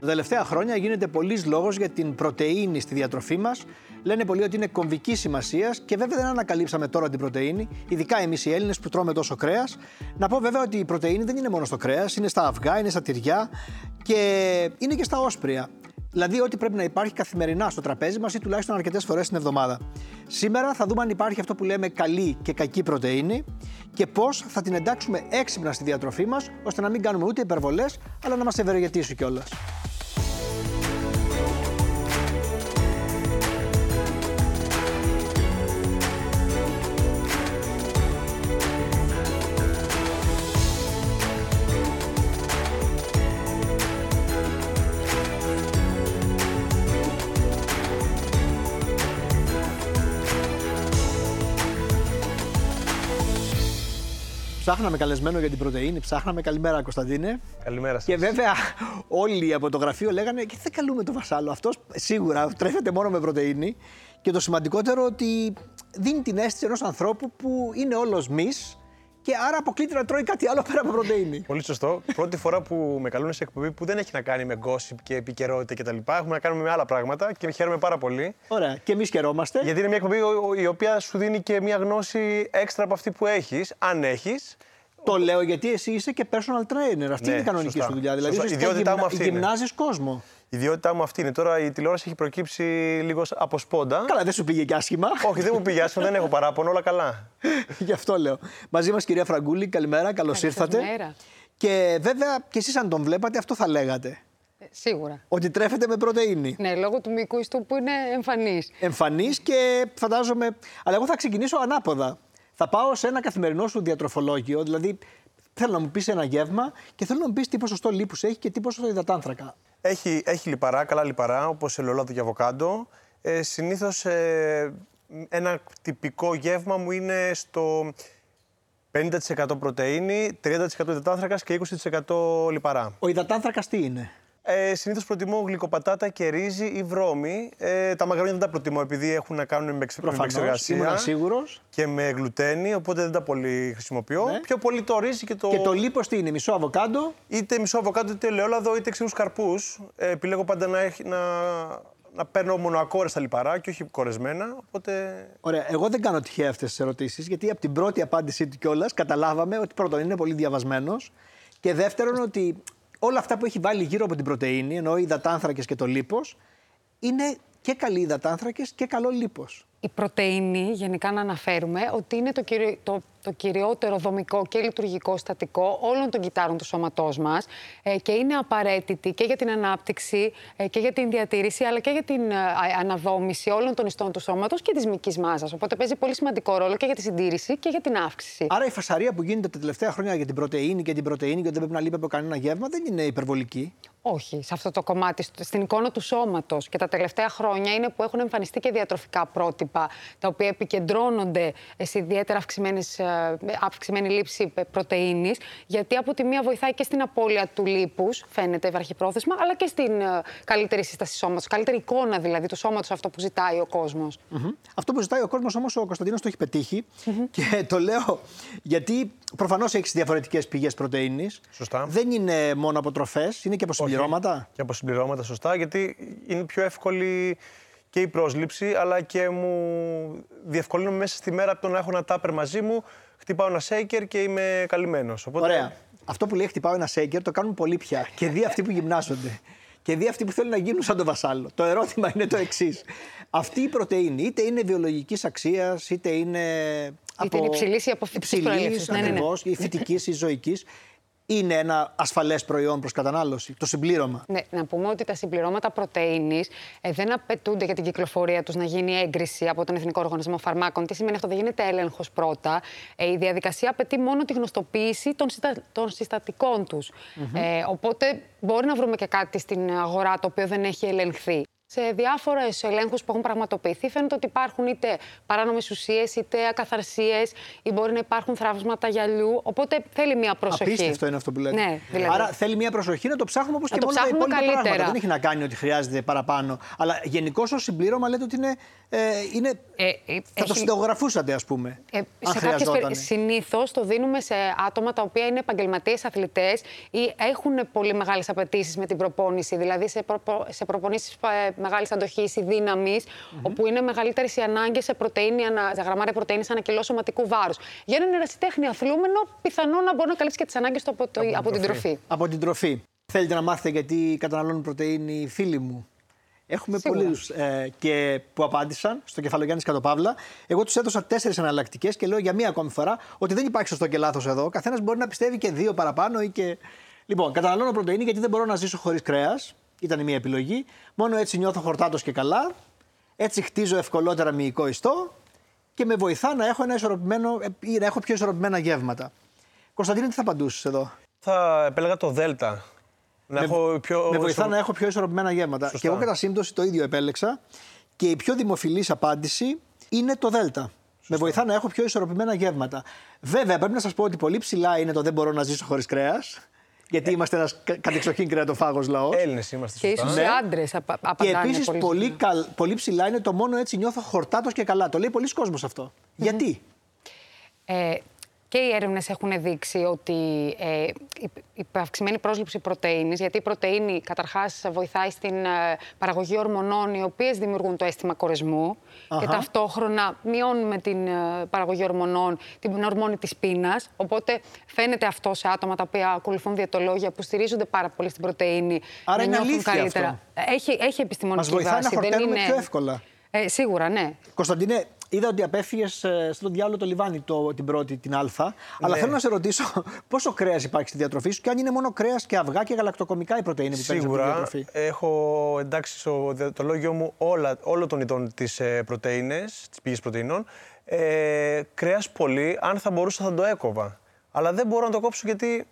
Τα τελευταία χρόνια γίνεται πολλής λόγος για την πρωτενη στη διατροφή μας. Λένε πολλοί ότι είναι κομβικής σημασίας και βέβαια δεν ανακαλύψαμε τώρα την πρωτενη, ειδικά εμείς οι Έλληνες που τρώμε τόσο κρέας. Να πω βέβαια ότι η πρωτενη δεν είναι μόνο στο κρέας, είναι στα αυγά, είναι στα τυριά και είναι και στα όσπρια. Δηλαδή, ό,τι πρέπει να υπάρχει καθημερινά στο τραπέζι μας ή τουλάχιστον αρκετές φορές την εβδομάδα. Σήμερα θα δούμε αν υπάρχει αυτό που λέμε καλή και κακή πρωτενη και πώς θα την εντάξουμε έξυπνα στη διατροφή μας, ώστε να μην κάνουμε ούτε υπερβολές, αλλά να μας ευεργετήσει κιόλας. Ψάχναμε καλεσμένο για την πρωτενη. Ψάχναμε. Καλημέρα, Κωνσταντίνε. Καλημέρα σας. Και βέβαια, όλοι από το γραφείο λέγανε και δεν καλούμε το βασάλο. Αυτός σίγουρα τρέφεται μόνο με πρωτενη. Και το σημαντικότερο ότι δίνει την αίσθηση ενός ανθρώπου που είναι όλος μης και άρα αποκλείται να τρώει κάτι άλλο πέρα από πρωτενη. Πολύ σωστό. Πρώτη φορά που με καλούν σε εκπομπή που δεν έχει να κάνει με gossip και επικαιρότητα κτλ. Έχουμε να κάνουμε με άλλα πράγματα και χαίρομαι πάρα πολύ. Ωραία. Και εμείς χαιρόμαστε. Γιατί είναι μια εκπομπή ο- η οποία σου δίνει και μια γνώση έξτρα από αυτή που έχεις, αν έχεις. Το λέω γιατί εσύ είσαι και personal trainer. Αυτή Ναι, είναι η κανονική σωστά. σου δουλειά. Δηλαδή, Σωστά. Η ουσιαστικά ιδιότητά μου αυτή είναι. γυμνάζεις κόσμο. Η ιδιότητά μου αυτή είναι. Τώρα η τηλεόραση έχει προκύψει λίγο από σπόντα. Καλά, δεν σου πήγε και άσχημα. Όχι, δεν μου πήγε άσχημα, δεν έχω παράπονο, όλα καλά. Γι' αυτό λέω. Μαζί μας, κυρία Φραγκούλη, καλημέρα, καλώς ήρθατε. Καλημέρα. Και βέβαια, και εσείς αν τον βλέπατε, αυτό θα λέγατε. Ε, Σίγουρα. Ότι τρέφεται με πρωτενη. Ναι, λόγω του μυϊκού ιστού που είναι εμφανής. Εμφανής και φαντάζομαι. Αλλά εγώ θα ξεκινήσω ανάποδα. Θα πάω σε ένα καθημερινό σου διατροφολόγιο, δηλαδή θέλω να μου πεις ένα γεύμα και θέλω να μου πεις τι ποσοστό λίπους έχει και τι ποσοστό υδατάνθρακα. Έχει, έχει λιπαρά, καλά λιπαρά, όπως ελαιόλαδο και αβοκάντο. Ε, Συνήθως ένα τυπικό γεύμα μου είναι στο 50% πρωτεΐνη, 30% υδατάνθρακας και 20% λιπαρά. Ο υδατάνθρακας τι είναι; Ε, Συνήθως προτιμώ γλυκοπατάτα και ρύζι ή βρώμη. Ε, τα μαγαρόνια δεν τα προτιμώ επειδή έχουν να κάνουν με, εξ- με Προφανώς, επεξεργασία ήμουν σίγουρος. και με γλουτένι, οπότε δεν τα πολύ χρησιμοποιώ. Ναι. Πιο πολύ το ρύζι και το. Και το λίπος τι είναι, μισό αβοκάντο; Είτε μισό αβοκάντο, είτε ελαιόλαδο, είτε ξηρούς καρπούς. Ε, επιλέγω πάντα να, έχει, να, να παίρνω μονοακόρεστα λιπαρά και όχι κορεσμένα. Οπότε. Ωραία, εγώ δεν κάνω τυχαία αυτές τις ερωτήσεις, γιατί από την πρώτη απάντησή του κιόλας καταλάβαμε ότι πρώτον είναι πολύ διαβασμένος και δεύτερον ότι όλα αυτά που έχει βάλει γύρω από την πρωτενη, ενώ οι υδατάνθρακες και το λίπος, είναι και καλοί υδατάνθρακες και καλό λίπος. Η πρωτεΐνη, γενικά να αναφέρουμε, ότι είναι το, κυριο- το, το κυριότερο δομικό και λειτουργικό στατικό όλων των κυτάρων του σώματός μας ε, και είναι απαραίτητη και για την ανάπτυξη ε, και για την διατήρηση αλλά και για την ε, α- αναδόμηση όλων των ιστών του σώματος και της μυϊκής μάζας. Οπότε παίζει πολύ σημαντικό ρόλο και για τη συντήρηση και για την αύξηση. Άρα η φασαρία που γίνεται τα τελευταία χρόνια για την πρωτενη και την πρωτενη και ότι δεν πρέπει να λείπει από κανένα γεύμα δεν είναι υπερβολική; Όχι, σε αυτό το κομμάτι, στο- στην εικόνα του σώματος. Και τα τελευταία χρόνια είναι που έχουν εμφανιστεί και διατροφικά πρότυπα, τα οποία επικεντρώνονται σε ιδιαίτερα αυξημένες, ε, αυξημένη λήψη πρωτενη, γιατί από τη μία βοηθάει και στην απώλεια του λίπους, φαίνεται βραχυπρόθεσμα, αλλά και στην ε, καλύτερη σύσταση σώματος, καλύτερη εικόνα δηλαδή του σώματος, αυτό που ζητάει ο κόσμος. Μμμ. Αυτό που ζητάει ο κόσμος όμως ο Κωνσταντίνος το έχει πετύχει. Και το λέω γιατί προφανώς έχεις διαφορετικές πηγές πρωτενη. Σωστά. Δεν είναι μόνο από τροφές, είναι και από συμπληρώματα. Και από συμπληρώματα, σωστά, γιατί είναι πιο εύκολη και η πρόσληψη, αλλά και μου διευκολύνω μέσα στη μέρα από το να έχω ένα τάπερ μαζί μου, χτυπάω ένα shaker και είμαι καλυμμένος. Οπότε... Ωραία. Αυτό που λέει χτυπάω ένα σέικερ το κάνουν πολλοί πια. Και δει αυτοί που γυμνάζονται. Και δει αυτοί που θέλουν να γίνουν σαν τον Βασάλο. Το ερώτημα είναι το εξής. Αυτή η πρωτενη, είτε είναι βιολογικής αξίας, είτε είναι. Είτε είναι υψηλής ή από φυτικής υψηλής, προέλευσης. Ναι, ναι, ναι. ακριβώς, ή φυτικής ή ζωικής. Είναι ένα ασφαλές προϊόν προς κατανάλωση. Το συμπλήρωμα. Ναι, να πούμε ότι τα συμπληρώματα πρωτεΐνης ε, δεν απαιτούνται για την κυκλοφορία τους να γίνει έγκριση από τον Εθνικό Οργανισμό Φαρμάκων. Τι σημαίνει αυτό, δεν γίνεται έλεγχος πρώτα. Ε, η διαδικασία απαιτεί μόνο τη γνωστοποίηση των, συτα... των συστατικών τους. Ε, οπότε μπορεί να βρούμε και κάτι στην αγορά το οποίο δεν έχει ελεγχθεί. Σε διάφορε ελέγχους που έχουν πραγματοποιηθεί, φαίνεται ότι υπάρχουν είτε παράνομες ουσίες, είτε ακαθαρσίες, ή μπορεί να υπάρχουν θραύσματα γυαλιού. Οπότε θέλει μια προσοχή. Απίστευτο είναι αυτό που λέτε. Ναι, δηλαδή. Άρα θέλει μια προσοχή να το ψάχνουμε όπως και το όλα τα ψάχνουμε υπόλοιπα καλύτερα. πράγματα. Δεν έχει να κάνει ότι χρειάζεται παραπάνω. Αλλά γενικώ ως συμπλήρωμα λέτε ότι είναι. Ε, είναι Ε, ε, θα το έχει- συνταγογραφούσατε, ας πούμε. Ε, αν σε κάποιες χρειαζόταν. περι... Συνήθως το δίνουμε σε άτομα τα οποία είναι επαγγελματίες αθλητές ή έχουν πολύ μεγάλες απαιτήσεις με την προπόνηση. Δηλαδή σε, προπο... σε προπονήσεις μεγάλης αντοχής ή δύναμης, όπου είναι μεγαλύτερες οι ανάγκες σε, πρωτεΐνη, ανα... σε γραμμάρια πρωτενη ανά κιλό σωματικού βάρους. Για έναν ερασιτέχνη αθλούμενο, πιθανό να μπορεί να καλύψει και τις ανάγκες του από, το... από την τροφή. Από την τροφή. Θέλετε να μάθετε γιατί καταναλώνουν πρωτενη οι φίλοι μου; Έχουμε Σίγουρα. πολλούς ε, και που απάντησαν στο κεφαλογιάννη Κατοπαύλα. Εγώ τους έδωσα τέσσερις εναλλακτικές και λέω για μία ακόμη φορά ότι δεν υπάρχει σωστό και λάθος εδώ. Ο καθένας μπορεί να πιστεύει και δύο παραπάνω ή και. Λοιπόν, καταναλώνω πρωτενη γιατί δεν μπορώ να ζήσω χωρίς κρέας. Ήταν μία επιλογή. Μόνο έτσι νιώθω χορτάτος και καλά. Έτσι χτίζω ευκολότερα μυϊκό ιστό και με βοηθά να έχω, ένα ισορροπημένο, ε, ή να έχω πιο ισορροπημένα γεύματα. Κωνσταντίνε, τι θα απαντούσες εδώ; Θα επέλεγα το Δέλτα. Να έχω πιο... Με βοηθά να έχω πιο ισορροπημένα γεύματα. Σωστά. Και εγώ κατά σύμπτωση το ίδιο επέλεξα. Και η πιο δημοφιλής απάντηση είναι το Δέλτα. Με βοηθά να έχω πιο ισορροπημένα γεύματα. Βέβαια, πρέπει να σας πω ότι πολύ ψηλά είναι το δεν μπορώ να ζήσω χωρίς κρέας. Γιατί είμαστε ένας κατεξοχήν κρεατοφάγος λαός. Έλληνες είμαστε Και ίσως σωστά. οι άντρες Και απαντάνε επίσης πολύ. πολύ, συχνά. καλ- πολύ ψηλά είναι το μόνο έτσι νιώθω χορτάτος και καλά. Το λέει πολλοί κόσμος αυτό. Γιατί; Ε, και οι έρευνες έχουν δείξει ότι ε, η- η αυξημένη πρόσληψη πρωτεΐνης, γιατί η πρωτεΐνη καταρχάς βοηθάει στην ε, παραγωγή ορμονών οι οποίες δημιουργούν το αίσθημα κορεσμού και Αχα. ταυτόχρονα μειώνουμε την ε, παραγωγή ορμονών, την ορμόνη της πείνας. Οπότε φαίνεται αυτό σε άτομα τα οποία ακολουθούν διαιτολόγια που στηρίζονται πάρα πολύ στην πρωτεΐνη Άρα να είναι νιώθουν αλήθεια καλύτερα. αυτό. Έχει, έχει επιστημονική Μας βοηθάει να βάση. δεν χορταίνουμε είναι... πιο εύκολα. Ε, σίγουρα, ναι. Κωνσταντίνε, είδα ότι απέφυγες στον διάλογο το λιβάνι το, την πρώτη, την Α. Αλλά θέλω να σε ρωτήσω πόσο κρέας υπάρχει στη διατροφή σου και αν είναι μόνο κρέας και αυγά και γαλακτοκομικά η πρωτενη που παίρνει από τη Σίγουρα διατροφή; έχω εντάξει στο διατολόγιο μου όλα, όλο των ειδών τις ε, πρωτεΐνες, τις πηγές πρωτεΐνων. Ε, κρέας πολύ, αν θα μπορούσα θα το έκοβα. Αλλά δεν μπορώ να το κόψω γιατί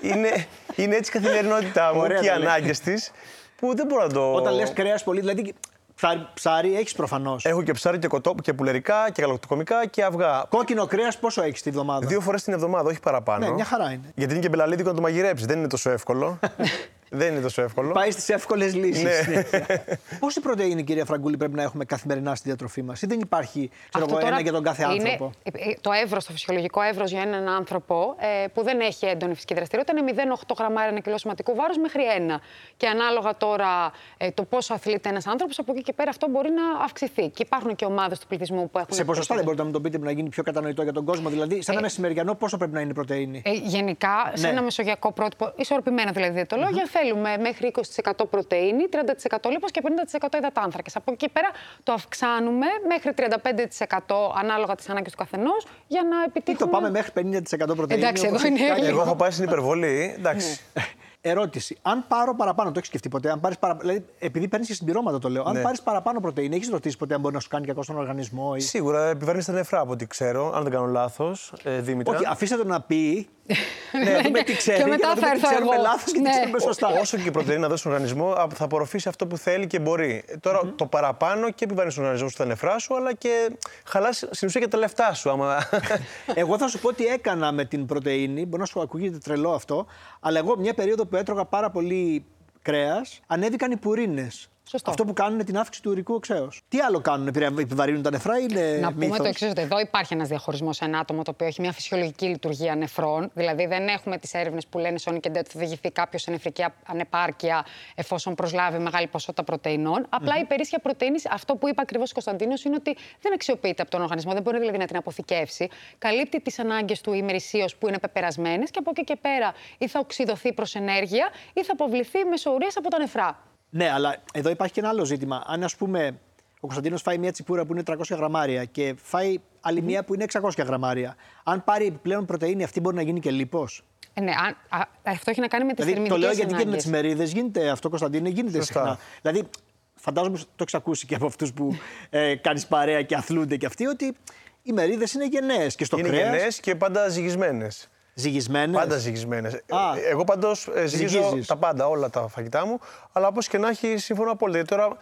είναι, είναι έτσι η καθημερινότητά μου Ωραία και οι τα λέει. ανάγκες της που δεν μπορώ να το... Όταν λες κρέας πολύ, δηλαδή ψάρι, ψάρι έχεις προφανώς. Έχω και ψάρι και, κοτό, και πουλερικά και γαλακτοκομικά και αυγά. Κόκκινο κρέας πόσο έχεις τη βδομάδα; Δύο φορές την εβδομάδα, όχι παραπάνω. Ναι, μια χαρά είναι. Γιατί είναι και μπελαλίδικο να το μαγειρέψεις. Δεν είναι τόσο εύκολο. δεν είναι τόσο εύκολο. Πάει στις εύκολες λύσεις. Ναι. Πόση πρωτενη, κυρία Φραγκούλη, πρέπει να έχουμε καθημερινά στη διατροφή μας, ή δεν υπάρχει ξέρω Αυτό εγώ, τώρα ένα για τον κάθε είναι άνθρωπο; ε, ε, το εύρος, το φυσιολογικό εύρος για έναν άνθρωπο ε, που δεν έχει έντονη φυσική δραστηριότητα είναι 0,8 γραμμάρια ένα κιλό σωματικού βάρους μέχρι 1. Και ανάλογα τώρα ε, το πόσο αθλείται ένας άνθρωπος, από εκεί και πέρα αυτό μπορεί να αυξηθεί. Και υπάρχουν και ομάδες του πληθυσμού που έχουν... Σε ποσοστά δεν περισσότερο. μπορείτε να μου το πείτε να γίνει πιο κατανοητό για τον κόσμο. Δηλαδή, σε ένα μεσημεριανό, πόσο πρέπει να είναι η πρωτενη. Ε, γενικά, σε Ναι. ένα μεσογειακό πρότυπο, ισορροπημένα δηλαδή διαιτολόγια, θέλουμε μέχρι 20% πρωτεΐνη, 30% λίπος και 50% υδατάνθρακες. Από εκεί και πέρα το αυξάνουμε μέχρι 35% ανάλογα τις ανάγκες του καθενός για να Ή επιτύχουμε... το πάμε μέχρι 50% πρωτενη. Εντάξει, όπως εδώ έχει είναι κάνει. Εγώ έχω πάει στην υπερβολή. Εντάξει. Ερώτηση. Αν πάρω παραπάνω, το έχεις σκεφτεί ποτέ, αν πάρεις παρα... δηλαδή, επειδή παίρνεις και συμπληρώματα το λέω, αν Ναι. πάρεις παραπάνω πρωτενη, έχεις ρωτήσει ποτέ αν μπορεί να σου κάνει κακό στον οργανισμό. Ή... Σίγουρα επιβαρύνεις τα νεφρά από ό,τι ξέρω, αν δεν κάνω λάθος, ε, Δήμητρα. Όχι, αφήστε το να πει. ναι, να δούμε τι ξέρει. Και μετά για να δούμε θα τι έρθω ξέρουμε εγώ. λάθος και τι Ναι. ξέρουμε σωστά. Όσο και η πρωτεΐνη να δώσει στον οργανισμό, α, θα απορροφήσει αυτό που θέλει και μπορεί. Ε, Τώρα το παραπάνω και επιβαρύνεις στον οργανισμό σου τα νεφρά σου, αλλά και χαλάς στην ουσία και τα λεφτά σου. Άμα... Εγώ θα σου πω τι έκανα με την πρωτενη. Μπορεί να σου ακούγεται τρελό αυτό. Αλλά εγώ μια περίοδο που έτρωγα πάρα πολύ κρέας, ανέβηκαν οι πουρίνες. Σωστό. Αυτό που κάνουν την αύξηση του ουρικού οξέως. Τι άλλο κάνουν, επηρεα- επιβαρύνουν τα νεφρά ή είναι Να πούμε μύθος; το εξής: ότι εδώ υπάρχει ένας διαχωρισμός σε ένα άτομο το οποίο έχει μια φυσιολογική λειτουργία νεφρών. Δηλαδή, δεν έχουμε τις έρευνες που λένε Σόνι και Ντέ ότι θα διηγηθεί κάποιος σε νεφρική ανεπάρκεια εφόσον προσλάβει μεγάλη ποσότητα πρωτεϊνών. Απλά η περίσσια πρωτενη, αυτό που είπε ακριβώς ο Κωνσταντίνος, είναι ότι δεν αξιοποιείται από τον οργανισμό, δεν μπορεί δηλαδή να την αποθηκεύσει. Καλύπτει τις ανάγκες του ημερησίως που είναι πεπερασμένες και από εκεί και πέρα ή θα οξυδωθεί προς ενέργεια ή θα αποβληθεί μεσοουρία από τα νεφρά. Ναι, αλλά εδώ υπάρχει και ένα άλλο ζήτημα. Αν ας πούμε ο Κωνσταντίνος φάει μια τσιπούρα που είναι 300 γραμμάρια και φάει άλλη μια που είναι 600 γραμμάρια, αν πάρει επιπλέον πρωτενη, αυτή μπορεί να γίνει και λίπος; Ε, ναι, αν- α, αυτό έχει να κάνει με τις Δηλαδή, το λέω γιατί και με ανάγκες. τι μερίδες γίνεται αυτό, Κωνσταντίνε, γίνεται Σωστά. συχνά. Δηλαδή, φαντάζομαι το έχεις ακούσει και από αυτούς που ε, κάνεις παρέα και αθλούνται και αυτοί, ότι οι μερίδες είναι γενναίες και στο είναι κρέας. γενναίες και πάντα ζυγισμένες. Ζυγισμένες. Πάντα ζυγισμένες. Α. Εγώ πάντως ζυγίζω Ζυγίζεις. τα πάντα, όλα τα φαγητά μου. Αλλά όπως και να έχει, συμφωνώ απόλυτα. Γιατί τώρα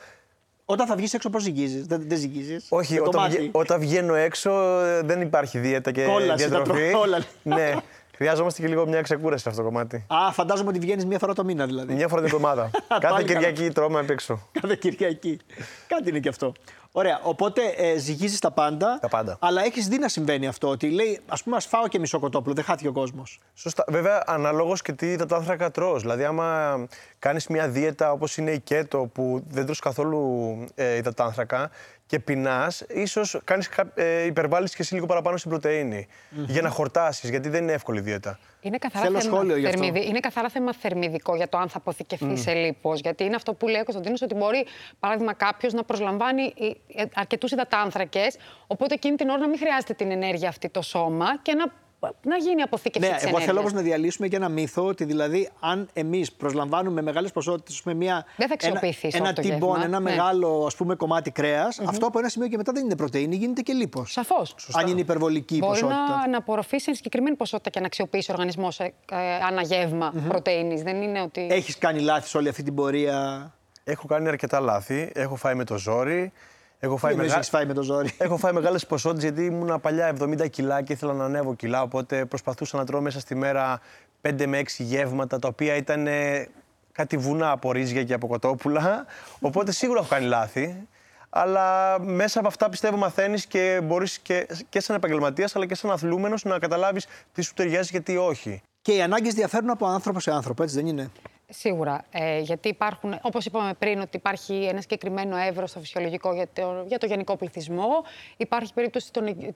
Όταν θα βγεις έξω, πώς ζυγίζεις; Δεν, δεν ζυγίζεις; Όχι, όταν, βγα... όταν βγαίνω έξω ε, δεν υπάρχει δίαιτα και Κόλαση, διατροφή. τα όλα. ναι. Χρειάζομαστε και λίγο μια ξεκούραση σε αυτό το κομμάτι. Α, φαντάζομαι ότι βγαίνεις μία φορά το μήνα δηλαδή. Μια φορά την εβδομάδα. Κάθε Πάλι Κυριακή τρώμε απ' έξω. Κάθε Κυριακή. Κάτι είναι και αυτό. Ωραία. Οπότε ε, ζυγίζεις τα πάντα. Τα πάντα. Αλλά έχεις δει να συμβαίνει αυτό. Ότι λέει, ας πούμε, ας φάω και μισό κοτόπουλο. Δεν χάθηκε ο κόσμος. Σωστά. Βέβαια, αναλόγως και τι υδατάνθρακα τρως. Δηλαδή, άμα κάνεις μια δίαιτα όπως είναι η κέτο, που δεν τρως καθόλου ε, υδατάνθρακα και πεινάς, ίσως κάνεις ε, υπερβάλλεις και εσύ λίγο παραπάνω στην πρωτενη για να χορτάσεις, γιατί δεν είναι εύκολη δίαιτα. Είναι καθαρά, Θέλω θέμα σχόλιο γι' αυτό. θερμιδι- είναι καθαρά θέμα θερμιδικό για το αν θα αποθηκευθεί σε λίπος. Γιατί είναι αυτό που λέει ο Κωνσταντίνος ότι μπορεί, παράδειγμα, κάποιος να προσλαμβάνει αρκετούς υδατάνθρακες, οπότε εκείνη την ώρα να μην χρειάζεται την ενέργεια αυτή το σώμα και να, να γίνει αποθήκευση Ναι, της εγώ θέλω ενέργειας. όμω να διαλύσουμε και ένα μύθο ότι δηλαδή αν εμείς προσλαμβάνουμε μεγάλες ποσότητες με μια. Δεν θα ένα, αξιοποιηθεί ένα αυτό το τυμπόν, γεύμα. ένα Ναι. μεγάλο ας πούμε, κομμάτι κρέας, αυτό από ένα σημείο και μετά δεν είναι πρωτενη, γίνεται και λίπος. Σαφώς. Αν είναι υπερβολική η Μπορεί ποσότητα. να, να απορροφήσει εν συγκεκριμένη ποσότητα και να αξιοποιήσει ο οργανισμός ε, ε, ένα γεύμα πρωτεΐνης. Δεν είναι ότι. Έχεις κάνει λάθη σε όλη αυτή την πορεία; Έχω κάνει αρκετά λάθη. Έχω φάει με το ζόρι. Έχω φάει, Δεν μεγα... έχεις φάει με το ζόρι. Έχω φάει μεγάλες ποσότητες γιατί ήμουν παλιά 70 κιλά και ήθελα να ανέβω κιλά. Οπότε προσπαθούσα να τρώω μέσα στη μέρα 5 με 6 γεύματα τα οποία ήταν ε, κάτι βουνά από ρύζια και από κοτόπουλα. Οπότε σίγουρα έχω κάνει λάθη. Αλλά μέσα από αυτά πιστεύω μαθαίνεις και μπορείς και, και σαν επαγγελματίας αλλά και σαν αθλούμενος να καταλάβεις τι σου ταιριάζει γιατί όχι. Και οι ανάγκες διαφέρουν από άνθρωπο σε άνθρωπο, έτσι δεν είναι; Σίγουρα. Ε, γιατί υπάρχουν, όπως είπαμε πριν, ότι υπάρχει ένα συγκεκριμένο εύρος στο φυσιολογικό για το, για το γενικό πληθυσμό. Υπάρχει περίπτωση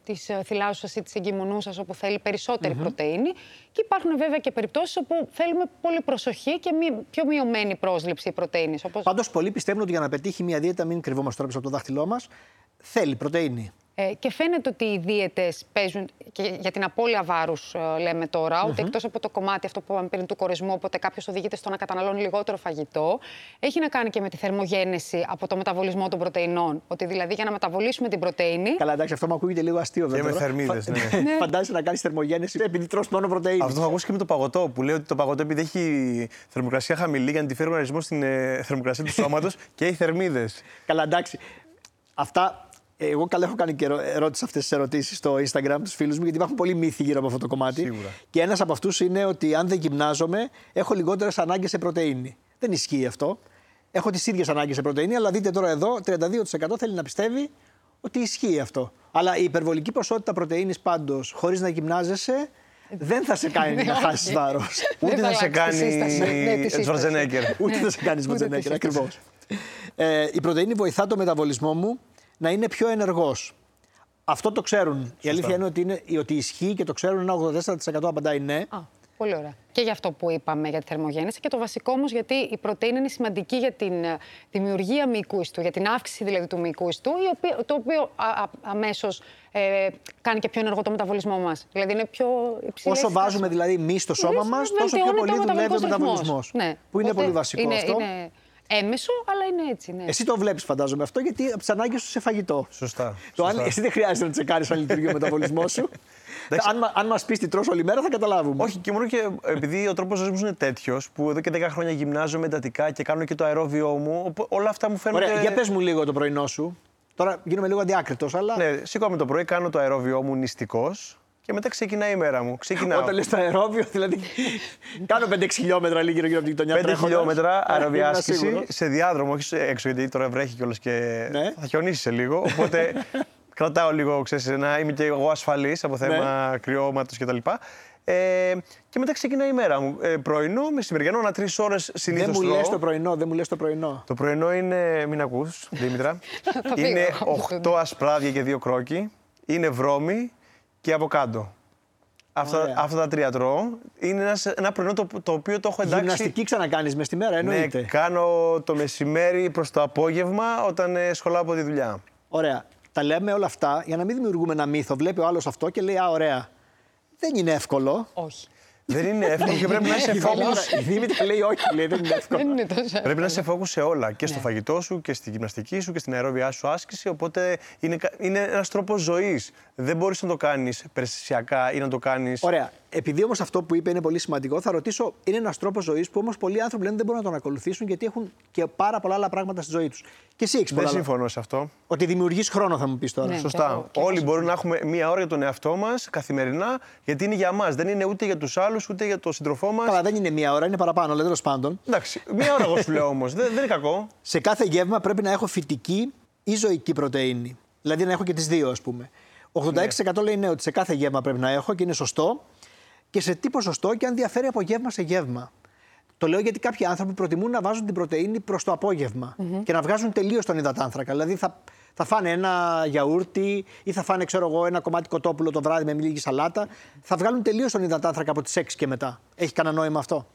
της θυλάσουσα ή της εγκυμονούσα όπου θέλει περισσότερη πρωτενη. Και υπάρχουν βέβαια και περιπτώσεις όπου θέλουμε πολύ προσοχή και μη, πιο μειωμένη πρόσληψη πρωτενη. Όπως... Πάντως, πολλοί πιστεύουν ότι για να πετύχει μια δίαιτα, μην κρυβόμαστε τώρα πίσω από το δάχτυλό μας, θέλει πρωτενη. Ε, και φαίνεται ότι οι δίαιτες παίζουν και για την απώλεια βάρους, λέμε τώρα, ότι εκτός από το κομμάτι αυτό που είπαμε πριν του κορισμού, οπότε κάποιος οδηγείται στο να καταναλώνει λιγότερο φαγητό, έχει να κάνει και με τη θερμογένεση από το μεταβολισμό των πρωτεϊνών. Ότι δηλαδή για να μεταβολήσουμε την πρωτενη. Καλά, εντάξει, αυτό μου ακούγεται λίγο αστείο βέβαια. με τώρα. θερμίδες, Φα- ναι. Φαντάζεσαι να κάνεις θερμογένεση επειδή τρως μόνο πρωτενη. Αυτό το έχω ακούσει και με το παγωτό που λέει ότι το παγωτό επειδή έχει θερμοκρασία χαμηλή για να τη φέρει ο οργανισμό στην ε, θερμοκρασία του σώματο και έχει θερμίδες. Καλά, εντάξει. Αυτά. Ε, Εγώ καλά έχω κάνει και ερω- ερώτηση αυτές τις ερωτήσεις στο Instagram τους φίλους μου, γιατί υπάρχουν πολλοί μύθοι γύρω από αυτό το κομμάτι. Σίγουρα. Και ένας από αυτούς είναι ότι αν δεν γυμνάζομαι, έχω λιγότερες ανάγκες σε πρωτενη. Δεν ισχύει αυτό. Έχω τις ίδιες ανάγκες σε πρωτενη, αλλά δείτε τώρα εδώ, 32% θέλει να πιστεύει ότι ισχύει αυτό. Αλλά η υπερβολική ποσότητα πρωτενη πάντως, χωρίς να γυμνάζεσαι, δεν θα σε κάνει να χάσεις βάρος. Δεν Ούτε θα σε αλλάξει τη κάνει σύσταση. Ναι, τη σύσταση. Σβαρζενέγκερ. Ούτε θα σε κάνει Ούτε Σβατζενέγκερ, τη σύσταση. ακριβώς. Ε, η πρωτενη βοηθά το μεταβολισμό μου να είναι πιο ενεργός. Αυτό το ξέρουν. Η αλήθεια είναι ότι, είναι ότι ισχύει και το ξέρουν. Ένα 84% απαντάει ναι. Α, πολύ ωραία. Και για αυτό που είπαμε για τη θερμογέννηση. Και το βασικό όμως γιατί η πρωτενη είναι σημαντική για την ε, δημιουργία μυϊκού ιστού, για την αύξηση δηλαδή του μυϊκού ιστού, η οποία- το οποίο αμέσως ε, κάνει και πιο ενεργό το μεταβολισμό μας. Δηλαδή είναι πιο υψηλή. Όσο βάζουμε δηλαδή μη στο σώμα μας, τόσο πιο πολύ δουλεύει ο μεταβολισμός. Ναι. Που είναι Οπότε πολύ βασικό είναι, αυτό. Είναι έμεσο, αλλά είναι έτσι. Ναι. Εσύ το βλέπεις, φαντάζομαι αυτό, γιατί από τις ανάγκες σου σε φαγητό. Σωστά. Το αν, σωστά. εσύ δεν χρειάζεται να τσεκάρεις αν λειτουργεί ο μεταβολισμός σου. αν, μα- αν μας πεις τι τρως όλη μέρα, θα καταλάβουμε. Όχι, και μόνο και επειδή ο τρόπος ζωής μου είναι τέτοιος, που εδώ και 10 χρόνια γυμνάζομαι εντατικά και κάνω και το αερόβιό μου, οπό- όλα αυτά μου φαίνονται. Ωραία, για πες μου λίγο το πρωινό σου. Τώρα γίνομαι λίγο αδιάκριτος, αλλά. Ναι, σηκώμαι το πρωί, κάνω το αερόβιό μου νηστικός και μετά ξεκινάει η μέρα μου. Ξεκινάω. Όταν λες το αερόβιο, δηλαδή. κάνω 5-6 χιλιόμετρα λίγο γύρω από την γειτονιά. 5 τρέχοντας. χιλιόμετρα Ήμουν αεροβιάσκηση σίγουρος. σε διάδρομο, όχι σε- έξω, γιατί τώρα βρέχει κιόλας και Ναι. θα χιονίσει σε λίγο. Οπότε κρατάω λίγο, ξέρεις, να είμαι και εγώ ασφαλής από θέμα Ναι. κρυώματος κτλ. Ε, και μετά ξεκινάει η μέρα μου. Ε, πρωινό, μεσημεριανό, ανά τρεις ώρες συνήθως. Δεν μου λες το πρωινό, δεν μου λες το πρωινό. Το πρωινό είναι, μην ακούς, Δήμητρα, Θα φύγω είναι από το 8 ασπράδια και 2 κρόκι, είναι βρώμη και αβοκάντο. Αυτά, Ωραία. αυτά τα τρία τρώω. Είναι ένας, ένα πρωινό το, το οποίο το έχω εντάξει. Γυμναστική ξανακάνεις μες στη μέρα, Ναι, εννοείται. κάνω το μεσημέρι προς το απόγευμα όταν ε, σχολάω από τη δουλειά. Ωραία. Τα λέμε όλα αυτά για να μην δημιουργούμε ένα μύθο. Βλέπει ο άλλος αυτό και λέει Α, ωραία. Δεν είναι εύκολο. Όχι. Δεν είναι εύκολο και πρέπει να είσαι Η focus. Δήμητρα- Η Δήμητρα λέει όχι, λέει, δεν είναι εύκολο. Δεν είναι τόσο. Πρέπει να είσαι focus σε όλα. Και στο Ναι. φαγητό σου και στη γυμναστική σου και στην αερόβια σου άσκηση. Οπότε είναι, κα- είναι ένας τρόπος ζωής. Δεν μπορείς να το κάνεις περιστασιακά ή να το κάνεις. Ωραία. Επειδή όμως αυτό που είπε είναι πολύ σημαντικό, θα ρωτήσω, είναι ένας τρόπος ζωής που όμως πολλοί άνθρωποι λένε δεν μπορούν να τον ακολουθήσουν γιατί έχουν και πάρα πολλά άλλα πράγματα στη ζωή τους. Και εσύ έχεις Δεν συμφωνώ σε αυτό. Ότι δημιουργείς χρόνο, θα μου πεις τώρα. Ναι. Σωστά. και εγώ- και Όλοι εγώ μπορούν να έχουμε μία ώρα για τον εαυτό μας καθημερινά, γιατί είναι για μας. Δεν είναι ούτε για τους άλλους, ούτε για τον σύντροφό μας. Καλά, δεν είναι μία ώρα, είναι παραπάνω, αλλά τέλος πάντων. Εντάξει, μία ώρα εγώ σου λέω όμως. Δεν, δεν είναι κακό. Σε κάθε γεύμα πρέπει να έχω φυτική ή ζωική πρωτενη. Δηλαδή να έχω και τις δύο, ας πούμε. 86% λέει ναι, ότι σε κάθε γεύμα πρέπει να έχω και είναι σωστό. Και σε τι ποσοστό και αν διαφέρει από γεύμα σε γεύμα. Το λέω γιατί κάποιοι άνθρωποι προτιμούν να βάζουν την πρωτενη προς το απογευμα και να βγάζουν τελείως τον υδατάνθρακα. Δηλαδή θα, θα φάνε ένα γιαούρτι ή θα φάνε ξέρω εγώ, ένα κομμάτι κοτόπουλο το βράδυ με λίγη σαλάτα. Θα βγάλουν τελείως τον υδατάνθρακα από τις 6 και μετά. Έχει κανένα νόημα αυτό;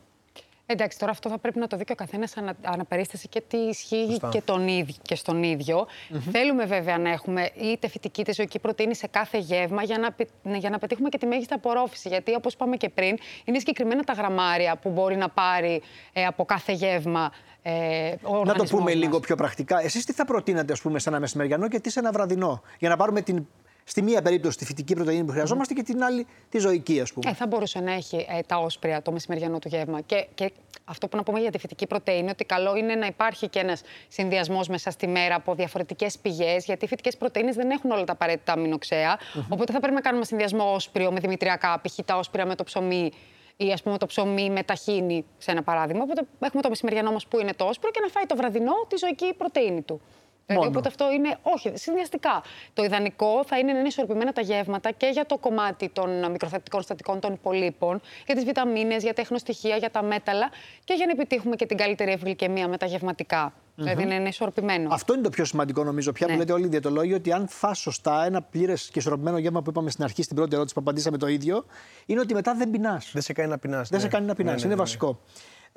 Εντάξει, τώρα αυτό θα πρέπει να το δει και ο καθένας ανα, αναπερίσταση και τι ισχύει και, τον ίδιο, και στον ίδιο. Θέλουμε βέβαια να έχουμε είτε φυτική είτε ζωική πρωτενη σε κάθε γεύμα για να, πε- ναι, για να πετύχουμε και τη μέγιστη απορρόφηση. Γιατί όπως είπαμε και πριν, είναι συγκεκριμένα τα γραμμάρια που μπορεί να πάρει ε, από κάθε γεύμα ε, ο Να το οργανισμός πούμε μας. λίγο πιο πρακτικά. Εσείς τι θα προτείνατε, ας πούμε, σε ένα μεσημεριανό και τι σε ένα βραδινό. Για να πάρουμε την, στη μία περίπτωση τη φυτική πρωτενη που χρειαζόμαστε και την άλλη τη ζωική, ας πούμε. Ε, θα μπορούσε να έχει ε, τα όσπρια το μεσημεριανό του γεύμα. Και, και αυτό που να πούμε για τη φυτική πρωτενη, ότι καλό είναι να υπάρχει και ένας συνδυασμός μέσα στη μέρα από διαφορετικές πηγές, γιατί οι φυτικές πρωτενε δεν έχουν όλα τα απαραίτητα αμινοξέα. Οπότε θα πρέπει να κάνουμε συνδυασμό όσπριο με δημητριακά, π.χ. τα όσπρια με το ψωμί ή ας πούμε το ψωμί με ταχίνι, σε ένα παράδειγμα. Οπότε έχουμε το μεσημεριανό μας που είναι το όσπριο και να φάει το βραδινό τη ζωική πρωτενη του. Δηλαδή, Μόνο. οπότε αυτό είναι, όχι, συνδυαστικά. Το ιδανικό θα είναι να είναι ισορροπημένα τα γεύματα και για το κομμάτι των μικροθεπτικών στατικών των υπολείπων, για τις βιταμίνες, για τα εχνοστοιχεία, για τα μέταλλα και για να επιτύχουμε και την καλύτερη ευγλυκαιμία με τα γευματικα Δηλαδή να είναι ισορροπημένο. Αυτό είναι το πιο σημαντικό νομίζω πια που Ναι. λέτε όλοι οι διαιτολόγοι, ότι αν φας σωστά ένα πλήρες και ισορροπημένο γεύμα που είπαμε στην αρχή στην πρώτη ερώτηση που απαντήσαμε το ίδιο, είναι ότι μετά δεν πεινάς. Δεν σε κάνει να πεινάς. Δεν σε κάνει να πεινάς. είναι βασικό.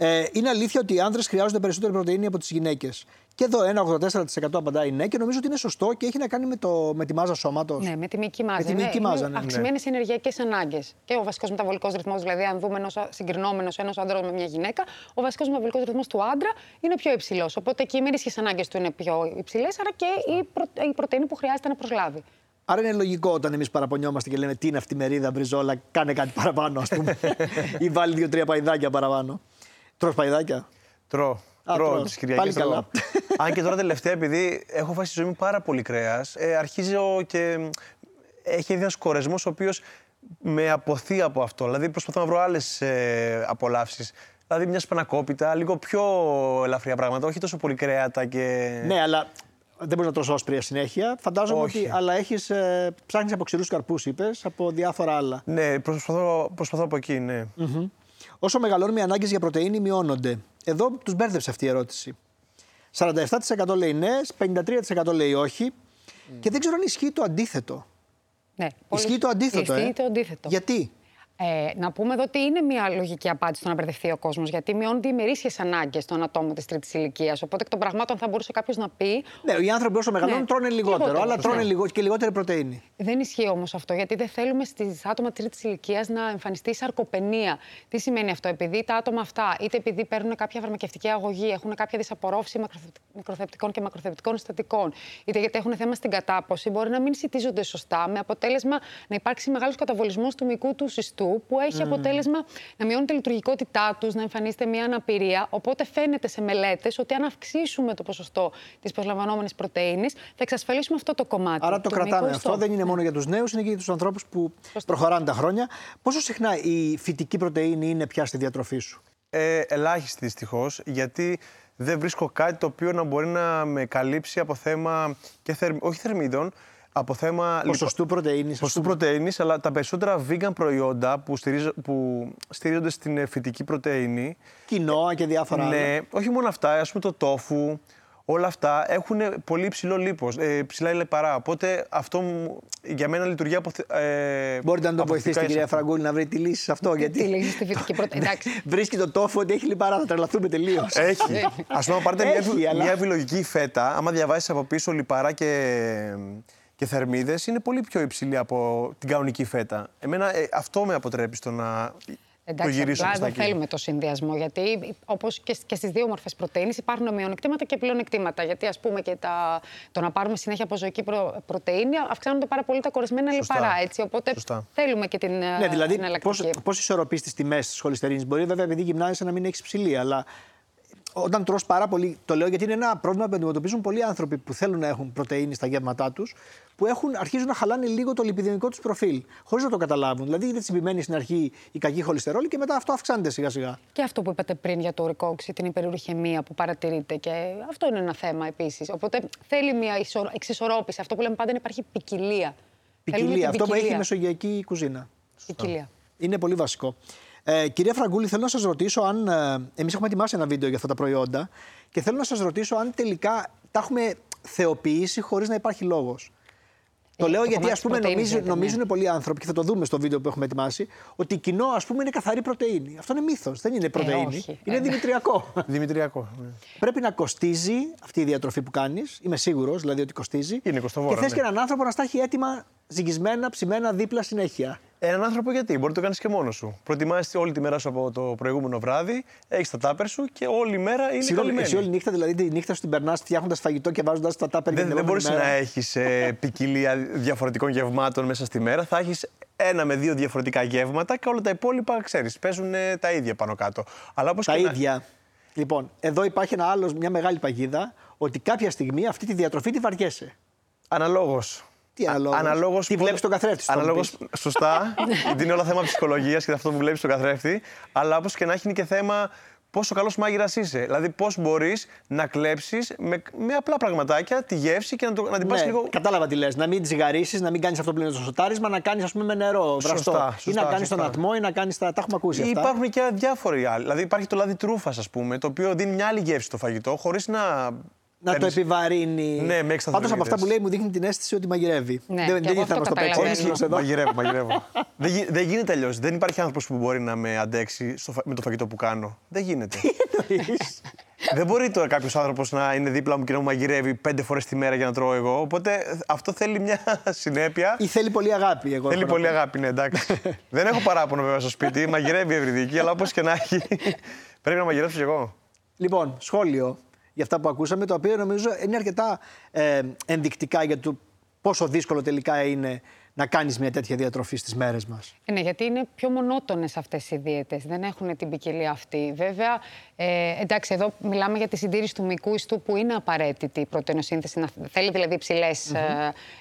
Ε, είναι αλήθεια ότι οι άνδρες χρειάζονται περισσότερη πρωτενη από τις γυναίκες. Και εδώ ένα 84% απαντάει ναι και νομίζω ότι είναι σωστό και έχει να κάνει με, το, με τη μάζα σώματος. Ναι, με τη μυϊκή μάζα. Με τη μυϊκή μάζα, ναι. Αυξημένες ενεργειακές ανάγκες. Και ο βασικός μεταβολικός ρυθμός, δηλαδή, αν δούμε ενός συγκρινόμενο ένα άντρας με μια γυναίκα, ο βασικός μεταβολικός ρυθμός του άντρα είναι πιο υψηλός. Οπότε και οι μερίσχε ανάγκες του είναι πιο υψηλές, άρα και η, προ... η πρωτενη που χρειάζεται να προσλάβει. Άρα είναι λογικό όταν εμείς παραπονιόμαστε και λέμε τι είναι αυτή η μερίδα, μπριζόλα, κάνε κάτι παραπάνω, ας πούμε. ή βάλει δύο-τρία παϊδάκια παραπάνω. Τρως παϊδάκια; Τρώω. Α, Τρώω τρως. τις Κυριακές. Πάλι καλά. Αν και τώρα τελευταία, επειδή έχω φάσει στη ζωή μου πάρα πολύ κρέας, ε, αρχίζω και μ, έχει ένας κορεσμός ο οποίος με αποθεί από αυτό. Δηλαδή προσπαθώ να βρω άλλες ε, απολαύσεις. Δηλαδή μια σπανακόπιτα, λίγο πιο ελαφριά πράγματα, όχι τόσο πολύ κρέατα και. ναι, αλλά δεν μπορείς να τρως όσπρια συνέχεια. Φαντάζομαι Όχι. ότι. Αλλά έχεις. Ε, ψάχνεις από ξηρούς καρπούς, είπες, από διάφορα άλλα. Ναι, προσπαθώ, προσπαθώ από εκεί, ναι. Όσο μεγαλώνουμε οι ανάγκες για πρωτενη μειώνονται. Εδώ τους μπέρδεψε αυτή η ερώτηση. 47% λέει ναι, 53% λέει όχι. Και δεν ξέρω αν ισχύει το αντίθετο. Ναι, πολύ- Ισχύει το αντίθετο. Ισχύει ε. το αντίθετο. Γιατί; Ε, να πούμε εδώ ότι είναι μια λογική απάντηση στο να μπερδευτεί ο κόσμος, γιατί μειώνονται οι ημερήσιε ανάγκες των ατόμων της τρίτης ηλικίας. Οπότε εκ των πραγμάτων θα μπορούσε κάποιος να πει. Ναι, οι άνθρωποι όσο μεγαλώνουν Ναι. τρώνε λιγότερο, Λιγότερο, αλλά σωστά. τρώνε λιγο... και λιγότερη πρωτενη. Δεν ισχύει όμως αυτό, γιατί δεν θέλουμε στις άτομα τρίτης ηλικίας να εμφανιστεί σαρκοπενία. Τι σημαίνει αυτό, επειδή τα άτομα αυτά, είτε επειδή παίρνουν κάποια φαρμακευτική αγωγή, έχουν κάποια δυσαπορρόφηση μακροθεπ- μικροθεπτικών και μακροθεπτικών συστατικών, είτε γιατί έχουν θέμα στην κατάποση, μπορεί να μην σητίζονται σωστά, με αποτέλεσμα να υπάρξει μεγάλος καταβολισμός του μυϊκού του συστού, που έχει αποτέλεσμα να μειώνεται η λειτουργικότητά τους, να εμφανίζεται μια αναπηρία. Οπότε φαίνεται σε μελέτες ότι αν αυξήσουμε το ποσοστό της προσλαμβανόμενης πρωτενη, θα εξασφαλίσουμε αυτό το κομμάτι. Άρα το του κρατάμε μυϊκού αυτό. ιστού. Δεν είναι μόνο για τους νέους, είναι και για τους ανθρώπους που προχωράνε τα χρόνια. Πόσο συχνά η φυτική πρωτενη είναι πια στη διατροφή σου; Ε, ελάχιστη δυστυχώς, γιατί δεν βρίσκω κάτι το οποίο να μπορεί να με καλύψει από θέμα και θερμ, όχι θερμίδων, από θέμα Ποσοστού πρωτενη. ποσοστού πρωτεΐνης, αλλά τα περισσότερα vegan προϊόντα που, στηρίζ, που στηρίζονται στην ε, φυτική πρωτεΐνη, Κοινόα και διάφορα άλλα. ναι, όχι μόνο αυτά, ας πούμε το τόφου, όλα αυτά έχουν πολύ υψηλό λίπος, ε, ψηλά λιπαρά. Οπότε αυτό μου- για μένα λειτουργεί από. Ε, Μπορείτε να το αποθηκά βοηθήσετε, σε κυρία αυτό. Φραγκούλη, να βρει τη λύση σε αυτό. Τι γιατί λύση στη φυτική πρωτεΐνη; Εντάξει. βρίσκει το τόφο ότι έχει λιπαρά, θα τρελαθούμε τελείως. Έχει. Α πούμε, πάρετε μια, Έχει, βι- αλλά- μια βιολογική φέτα, άμα διαβάσεις από πίσω λιπαρά και, και θερμίδες, είναι πολύ πιο υψηλή από την κανονική φέτα. Εμένα ε, αυτό με αποτρέπει στο να. Εντάξει, το γυρίσουμε απλά στα δεν εκεί. θέλουμε το συνδυασμό. Γιατί όπως και, και στις δύο μορφές πρωτενη υπάρχουν μειονεκτήματα και πλεονεκτήματα. Γιατί ας πούμε και τα, το να πάρουμε συνέχεια από ζωική προ, πρωτενη αυξάνονται πάρα πολύ τα κορεσμένα Σωστά. λιπαρά. Έτσι, οπότε Σωστά. θέλουμε και την Ναι, δηλαδή εναλλακτική. πώς ισορροπείς τις τιμές της χολυστερίνης. Μπορεί βέβαια επειδή γυμνάζεσαι να μην έχεις ψηλή, αλλά όταν τρως πάρα πολύ. Το λέω γιατί είναι ένα πρόβλημα που αντιμετωπίζουν πολλοί άνθρωποι που θέλουν να έχουν πρωτενη στα γεύματά τους, που έχουν, αρχίζουν να χαλάνε λίγο το λιπιδεμικό τους προφίλ, χωρίς να το καταλάβουν. Δηλαδή είναι τσιμπημένη στην αρχή η κακή χολυστερόλη και μετά αυτό αυξάνεται σιγά σιγά. Και αυτό που είπατε πριν για το ορικόξι, την υπερουρυχαιμία που παρατηρείται και αυτό είναι ένα θέμα επίσης. Οπότε θέλει μια ισο- εξισορρόπηση. Αυτό που λέμε πάντα είναι υπάρχει ποικιλία. Θέλουμε Ποικιλία. την Αυτό που έχει η ποικιλία. μεσογειακή κουζίνα. Ποικιλία. Είναι πολύ βασικό. Ε, κυρία Φραγκούλη, θέλω να σας ρωτήσω αν. Ε, Εμείς έχουμε ετοιμάσει ένα βίντεο για αυτά τα προϊόντα και θέλω να σας ρωτήσω αν τελικά τα έχουμε θεοποιήσει χωρίς να υπάρχει λόγος. Το Ε, λέω το γιατί κομμάτι ας της πούμε πρωτεΐνης νομίζουν, λέτε, ναι. νομίζουν πολλοί άνθρωποι και θα το δούμε στο βίντεο που έχουμε ετοιμάσει ότι κοινό ας πούμε είναι καθαρή πρωτεΐνη. Αυτό είναι μύθος, δεν είναι πρωτεΐνη. όχι. Είναι Ε, δημητριακό. Δημητριακό. ναι. Πρέπει να κοστίζει αυτή η διατροφή που κάνεις. Είμαι σίγουρος δηλαδή ότι κοστίζει. Είναι κοστοβόρα, Και θες ναι. και έναν άνθρωπο να στα έχει έτοιμα, ζυγισμένα, ψημένα δίπλα συνέχεια. Έναν άνθρωπο γιατί, μπορεί να το κάνεις και μόνος σου. Προετοιμάζει όλη τη μέρα σου από το προηγούμενο βράδυ, έχεις τα τάπερ σου και όλη η μέρα είναι Συγγνώμη, καλυμμένη. εσύ όλη νύχτα, δηλαδή τη νύχτα σου την περνάς φτιάχνοντας φαγητό και βάζοντας τα τάπερ για Δεν, την δεν μπορείς επόμενη να μέρα. έχεις ε, ποικιλία διαφορετικών γευμάτων μέσα στη μέρα. Θα έχεις ένα με δύο διαφορετικά γεύματα και όλα τα υπόλοιπα, ξέρεις, παίζουν ε, τα ίδια πάνω κάτω. Αλλά όπως Τα και να- ίδια. Λοιπόν, εδώ υπάρχει ένα άλλος, μια μεγάλη παγίδα ότι κάποια στιγμή αυτή τη διατροφή τη βαριέσαι. Αναλόγως. Τι αναλόγως; Αναλόγως Τι βλέπεις στον καθρέφτη σου, θα μου Αναλόγως, πεις. σωστά. γιατί είναι όλα θέμα ψυχολογίας και αυτό που βλέπεις στον καθρέφτη. Αλλά όπως και να έχει είναι και θέμα πόσο καλός μάγειρας είσαι. Δηλαδή, πώς μπορείς να κλέψεις με, με απλά πραγματάκια τη γεύση και να, το, να την πας Ναι, λίγο. κατάλαβα τι λες. Να μην ζυγαρίσει, να μην κάνεις αυτό που λένε στο σοτάρισμα, να κάνεις με νερό βραστό. Σωστά, ή σωστά, να κάνεις σωστά. τον ατμό ή να κάνεις τα. Τα έχουμε ακούσει αυτά. Υπάρχουν και διάφοροι άλλοι. Δηλαδή, υπάρχει το λάδι τρούφας, ας πούμε, το οποίο δίνει μια άλλη γεύση στο φαγητό, χωρίς να. Να το παίρνεις- επιβαρύνει. Ναι, με έξτρα Πάντως από αυτά θερμίδες. που λέει μου δείχνει την αίσθηση ότι μαγειρεύει. Ναι, δεν και δεν εγώ ήρθε να αυτό μας το παίξει καταλαβαίνω. έξυπνος εδώ. Μαγειρεύω, μαγειρεύω. δεν, γι- δεν γίνεται αλλιώς. Δεν υπάρχει άνθρωπος που μπορεί να με αντέξει στο, φα- με το φαγητό που κάνω. Δεν γίνεται. δεν μπορεί τώρα κάποιος άνθρωπος να είναι δίπλα μου και να μου μαγειρεύει πέντε φορές τη μέρα για να τρώω εγώ. Οπότε αυτό θέλει μια συνέπεια. Ή θέλει πολύ αγάπη. Εγώ Θέλει έχω να πολύ πω. αγάπη, ναι, εντάξει. δεν έχω παράπονο βέβαια στο σπίτι. Μαγειρεύει η Ευρυδική, αλλά όπως και να έχει. πρέπει να μαγειρέψω κι εγώ. Λοιπόν, σχόλιο για αυτά που ακούσαμε, το οποίο νομίζω είναι αρκετά ε, ενδεικτικά για το πόσο δύσκολο τελικά είναι να κάνεις μια τέτοια διατροφή στις μέρες μας. Ε, Ναι, γιατί είναι πιο μονότονες αυτές οι δίαιτες, δεν έχουν την ποικιλία αυτή. Βέβαια, ε, εντάξει, εδώ μιλάμε για τη συντήρηση του μυκού ιστού που είναι απαραίτητη η πρωτεϊνοσύνθεση. Να θέλει δηλαδή υψηλές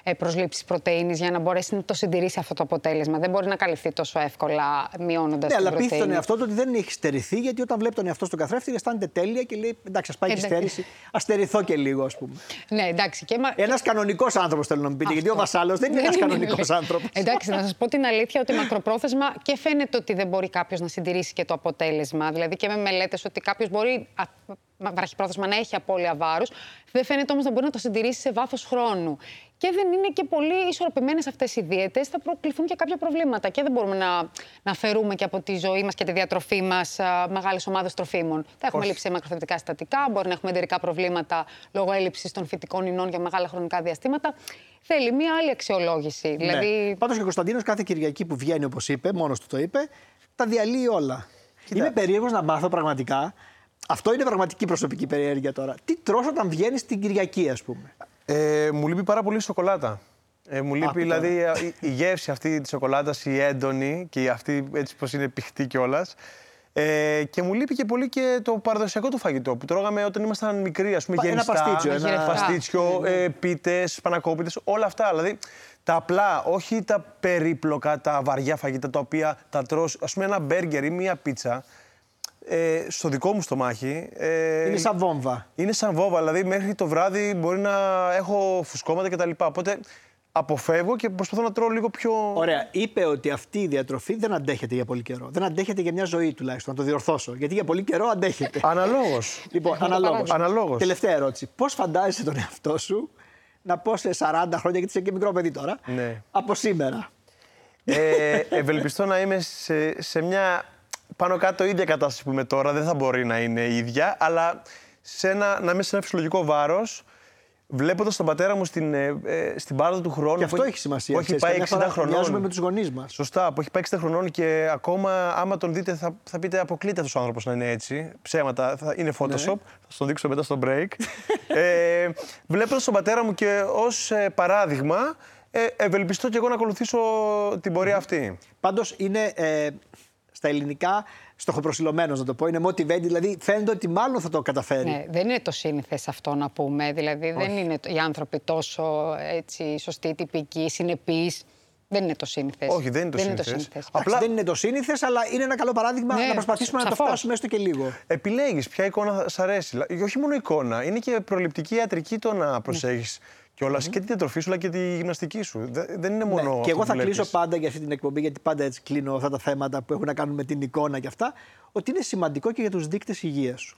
ε, προσλήψεις πρωτεΐνης για να μπορέσει να το συντηρήσει αυτό το αποτέλεσμα. Δεν μπορεί να καλυφθεί τόσο εύκολα μειώνοντας Ναι, την αλλά πείθει τον πρωτεΐνη. εαυτό του ότι δεν έχει στερηθεί, γιατί όταν βλέπει τον εαυτό στον καθρέφτη αισθάνεται τέλεια και λέει: Εντάξει, ας πάει και Εντάξει. στέρηση, ας στερηθώ και λίγο, ας πούμε. Ναι, εντάξει. Και, μα... Ένας κανονικός άνθρωπος θέλω να μου πείτε, γιατί ο Βασάλος δεν είναι ένας κανονικός άνθρωπος. Εντάξει, να σας πω την αλήθεια ότι μακροπρόθεσμα και φαίνεται ότι δεν μπορεί κάποιος να συντηρήσει και το αποτέλεσμα. Δηλαδή και με μελέτες ότι κάποιος μπορεί α, μα- βραχυπρόθεσμα να έχει απώλεια βάρους, δεν φαίνεται όμως να μπορεί να το συντηρήσει σε βάθος χρόνου. Και δεν είναι και πολύ ισορροπημένες αυτές οι δίαιτες, θα προκληθούν και κάποια προβλήματα. Και δεν μπορούμε να, να φερούμε και από τη ζωή μας και τη διατροφή μας μεγάλες ομάδες τροφίμων. Θα έχουμε Όχι. λήψη σε μακροθετικά συστατικά, μπορεί να έχουμε εντερικά προβλήματα λόγω έλλειψης των φυτικών ινών για μεγάλα χρονικά διαστήματα. Θέλει μία άλλη αξιολόγηση. Δηλαδή, Ναι. Πάντως και ο Κωνσταντίνος κάθε Κυριακή που βγαίνει, όπως είπε, μόνος του το είπε, τα διαλύει όλα. Είμαι περίεργος να μάθω πραγματικά. Αυτό είναι πραγματική προσωπική περιέργεια τώρα. Τι τρως όταν βγαίνεις την Κυριακή, ας πούμε. Ε, μου λείπει πάρα πολύ η σοκολάτα. Ε, μου λείπει τώρα. δηλαδή η, η γεύση αυτή της σοκολάτας, η έντονη και η αυτή έτσι πως είναι πηχτή κιόλας. Ε, και μου λείπει και πολύ και το παραδοσιακό του φαγητό που τρώγαμε όταν ήμασταν μικροί, ας πούμε, Πα- ένα γεμιστά, παστίτσιο, ένα- Γυρευτά. παστίτσιο, ε, πίτες, πανακόπιτες, όλα αυτά. Δηλαδή τα απλά, όχι τα περίπλοκα, τα βαριά φαγητά τα οποία τα τρως, ας πούμε ένα μπέργκερ ή μία πίτσα, ε, στο δικό μου στομάχι. Ε, Είναι σαν βόμβα. είναι σαν βόβα, δηλαδή μέχρι το βράδυ μπορεί να έχω φουσκώματα κτλ. Οπότε αποφεύγω και προσπαθώ να τρώω λίγο πιο. Ωραία. Είπε ότι αυτή η διατροφή δεν αντέχεται για πολύ καιρό. Δεν αντέχεται για μια ζωή τουλάχιστον. Να το διορθώσω. Γιατί για πολύ καιρό αντέχεται. Αναλόγως. λοιπόν, αναλόγως. Αναλόγως. Τελευταία ερώτηση. Πώς φαντάζεσαι τον εαυτό σου να πω σε 40 χρόνια, γιατί είσαι και μικρό παιδί τώρα, Ναι. από σήμερα; ε, ευελπιστώ να είμαι σε, σε μια πάνω κάτω ίδια κατάσταση που είμαι τώρα. Δεν θα μπορεί να είναι ίδια, αλλά σε ένα, να είμαι σε ένα φυσιολογικό βάρος. Βλέποντας τον πατέρα μου στην, ε, ε, στην πάροδο του χρόνου. Και αυτό έχει σημασία. Που έχει πάει 60 χρονών. Μοιάζουμε με τους γονείς μας. Σωστά, που έχει πάει 60 χρονών και ακόμα, άμα τον δείτε, θα, θα πείτε αποκλείται αυτός ο άνθρωπος να είναι έτσι. Ψέματα, θα, είναι Photoshop. Ναι. Θα τον δείξω μετά στο break. ε, Βλέποντας τον πατέρα μου και ως ε, παράδειγμα, ε, ευελπιστώ και εγώ να ακολουθήσω την πορεία αυτή. Πάντως είναι ε, στα ελληνικά στοχοπροσιλωμένο, να το πω. Είναι motivated, δηλαδή φαίνεται ότι μάλλον θα το καταφέρει. Ναι, δεν είναι το σύνηθες αυτό να πούμε. Δηλαδή δεν είναι οι άνθρωποι τόσο έτσι, σωστοί, τυπικοί, συνεπείς. Δεν είναι το σύνηθες. Όχι, δεν είναι το σύνηθες. Απλά δεν είναι το σύνηθες, αλλά είναι ένα καλό παράδειγμα ναι, να προσπαθήσουμε να το φτάσουμε έστω και λίγο. Επιλέγεις ποια εικόνα θα αρέσει. Όχι μόνο εικόνα, είναι και προληπτική ιατρική το να προσέχεις και όλα, mm-hmm. και τη διατροφή σου αλλά και τη γυμναστική σου. Δεν είναι μόνο. Ναι. Και εγώ θα κλείσω πάντα για αυτή την εκπομπή, γιατί πάντα έτσι κλείνω αυτά τα θέματα που έχουν να κάνουν με την εικόνα και αυτά, ότι είναι σημαντικό και για τους δείκτες υγείας σου.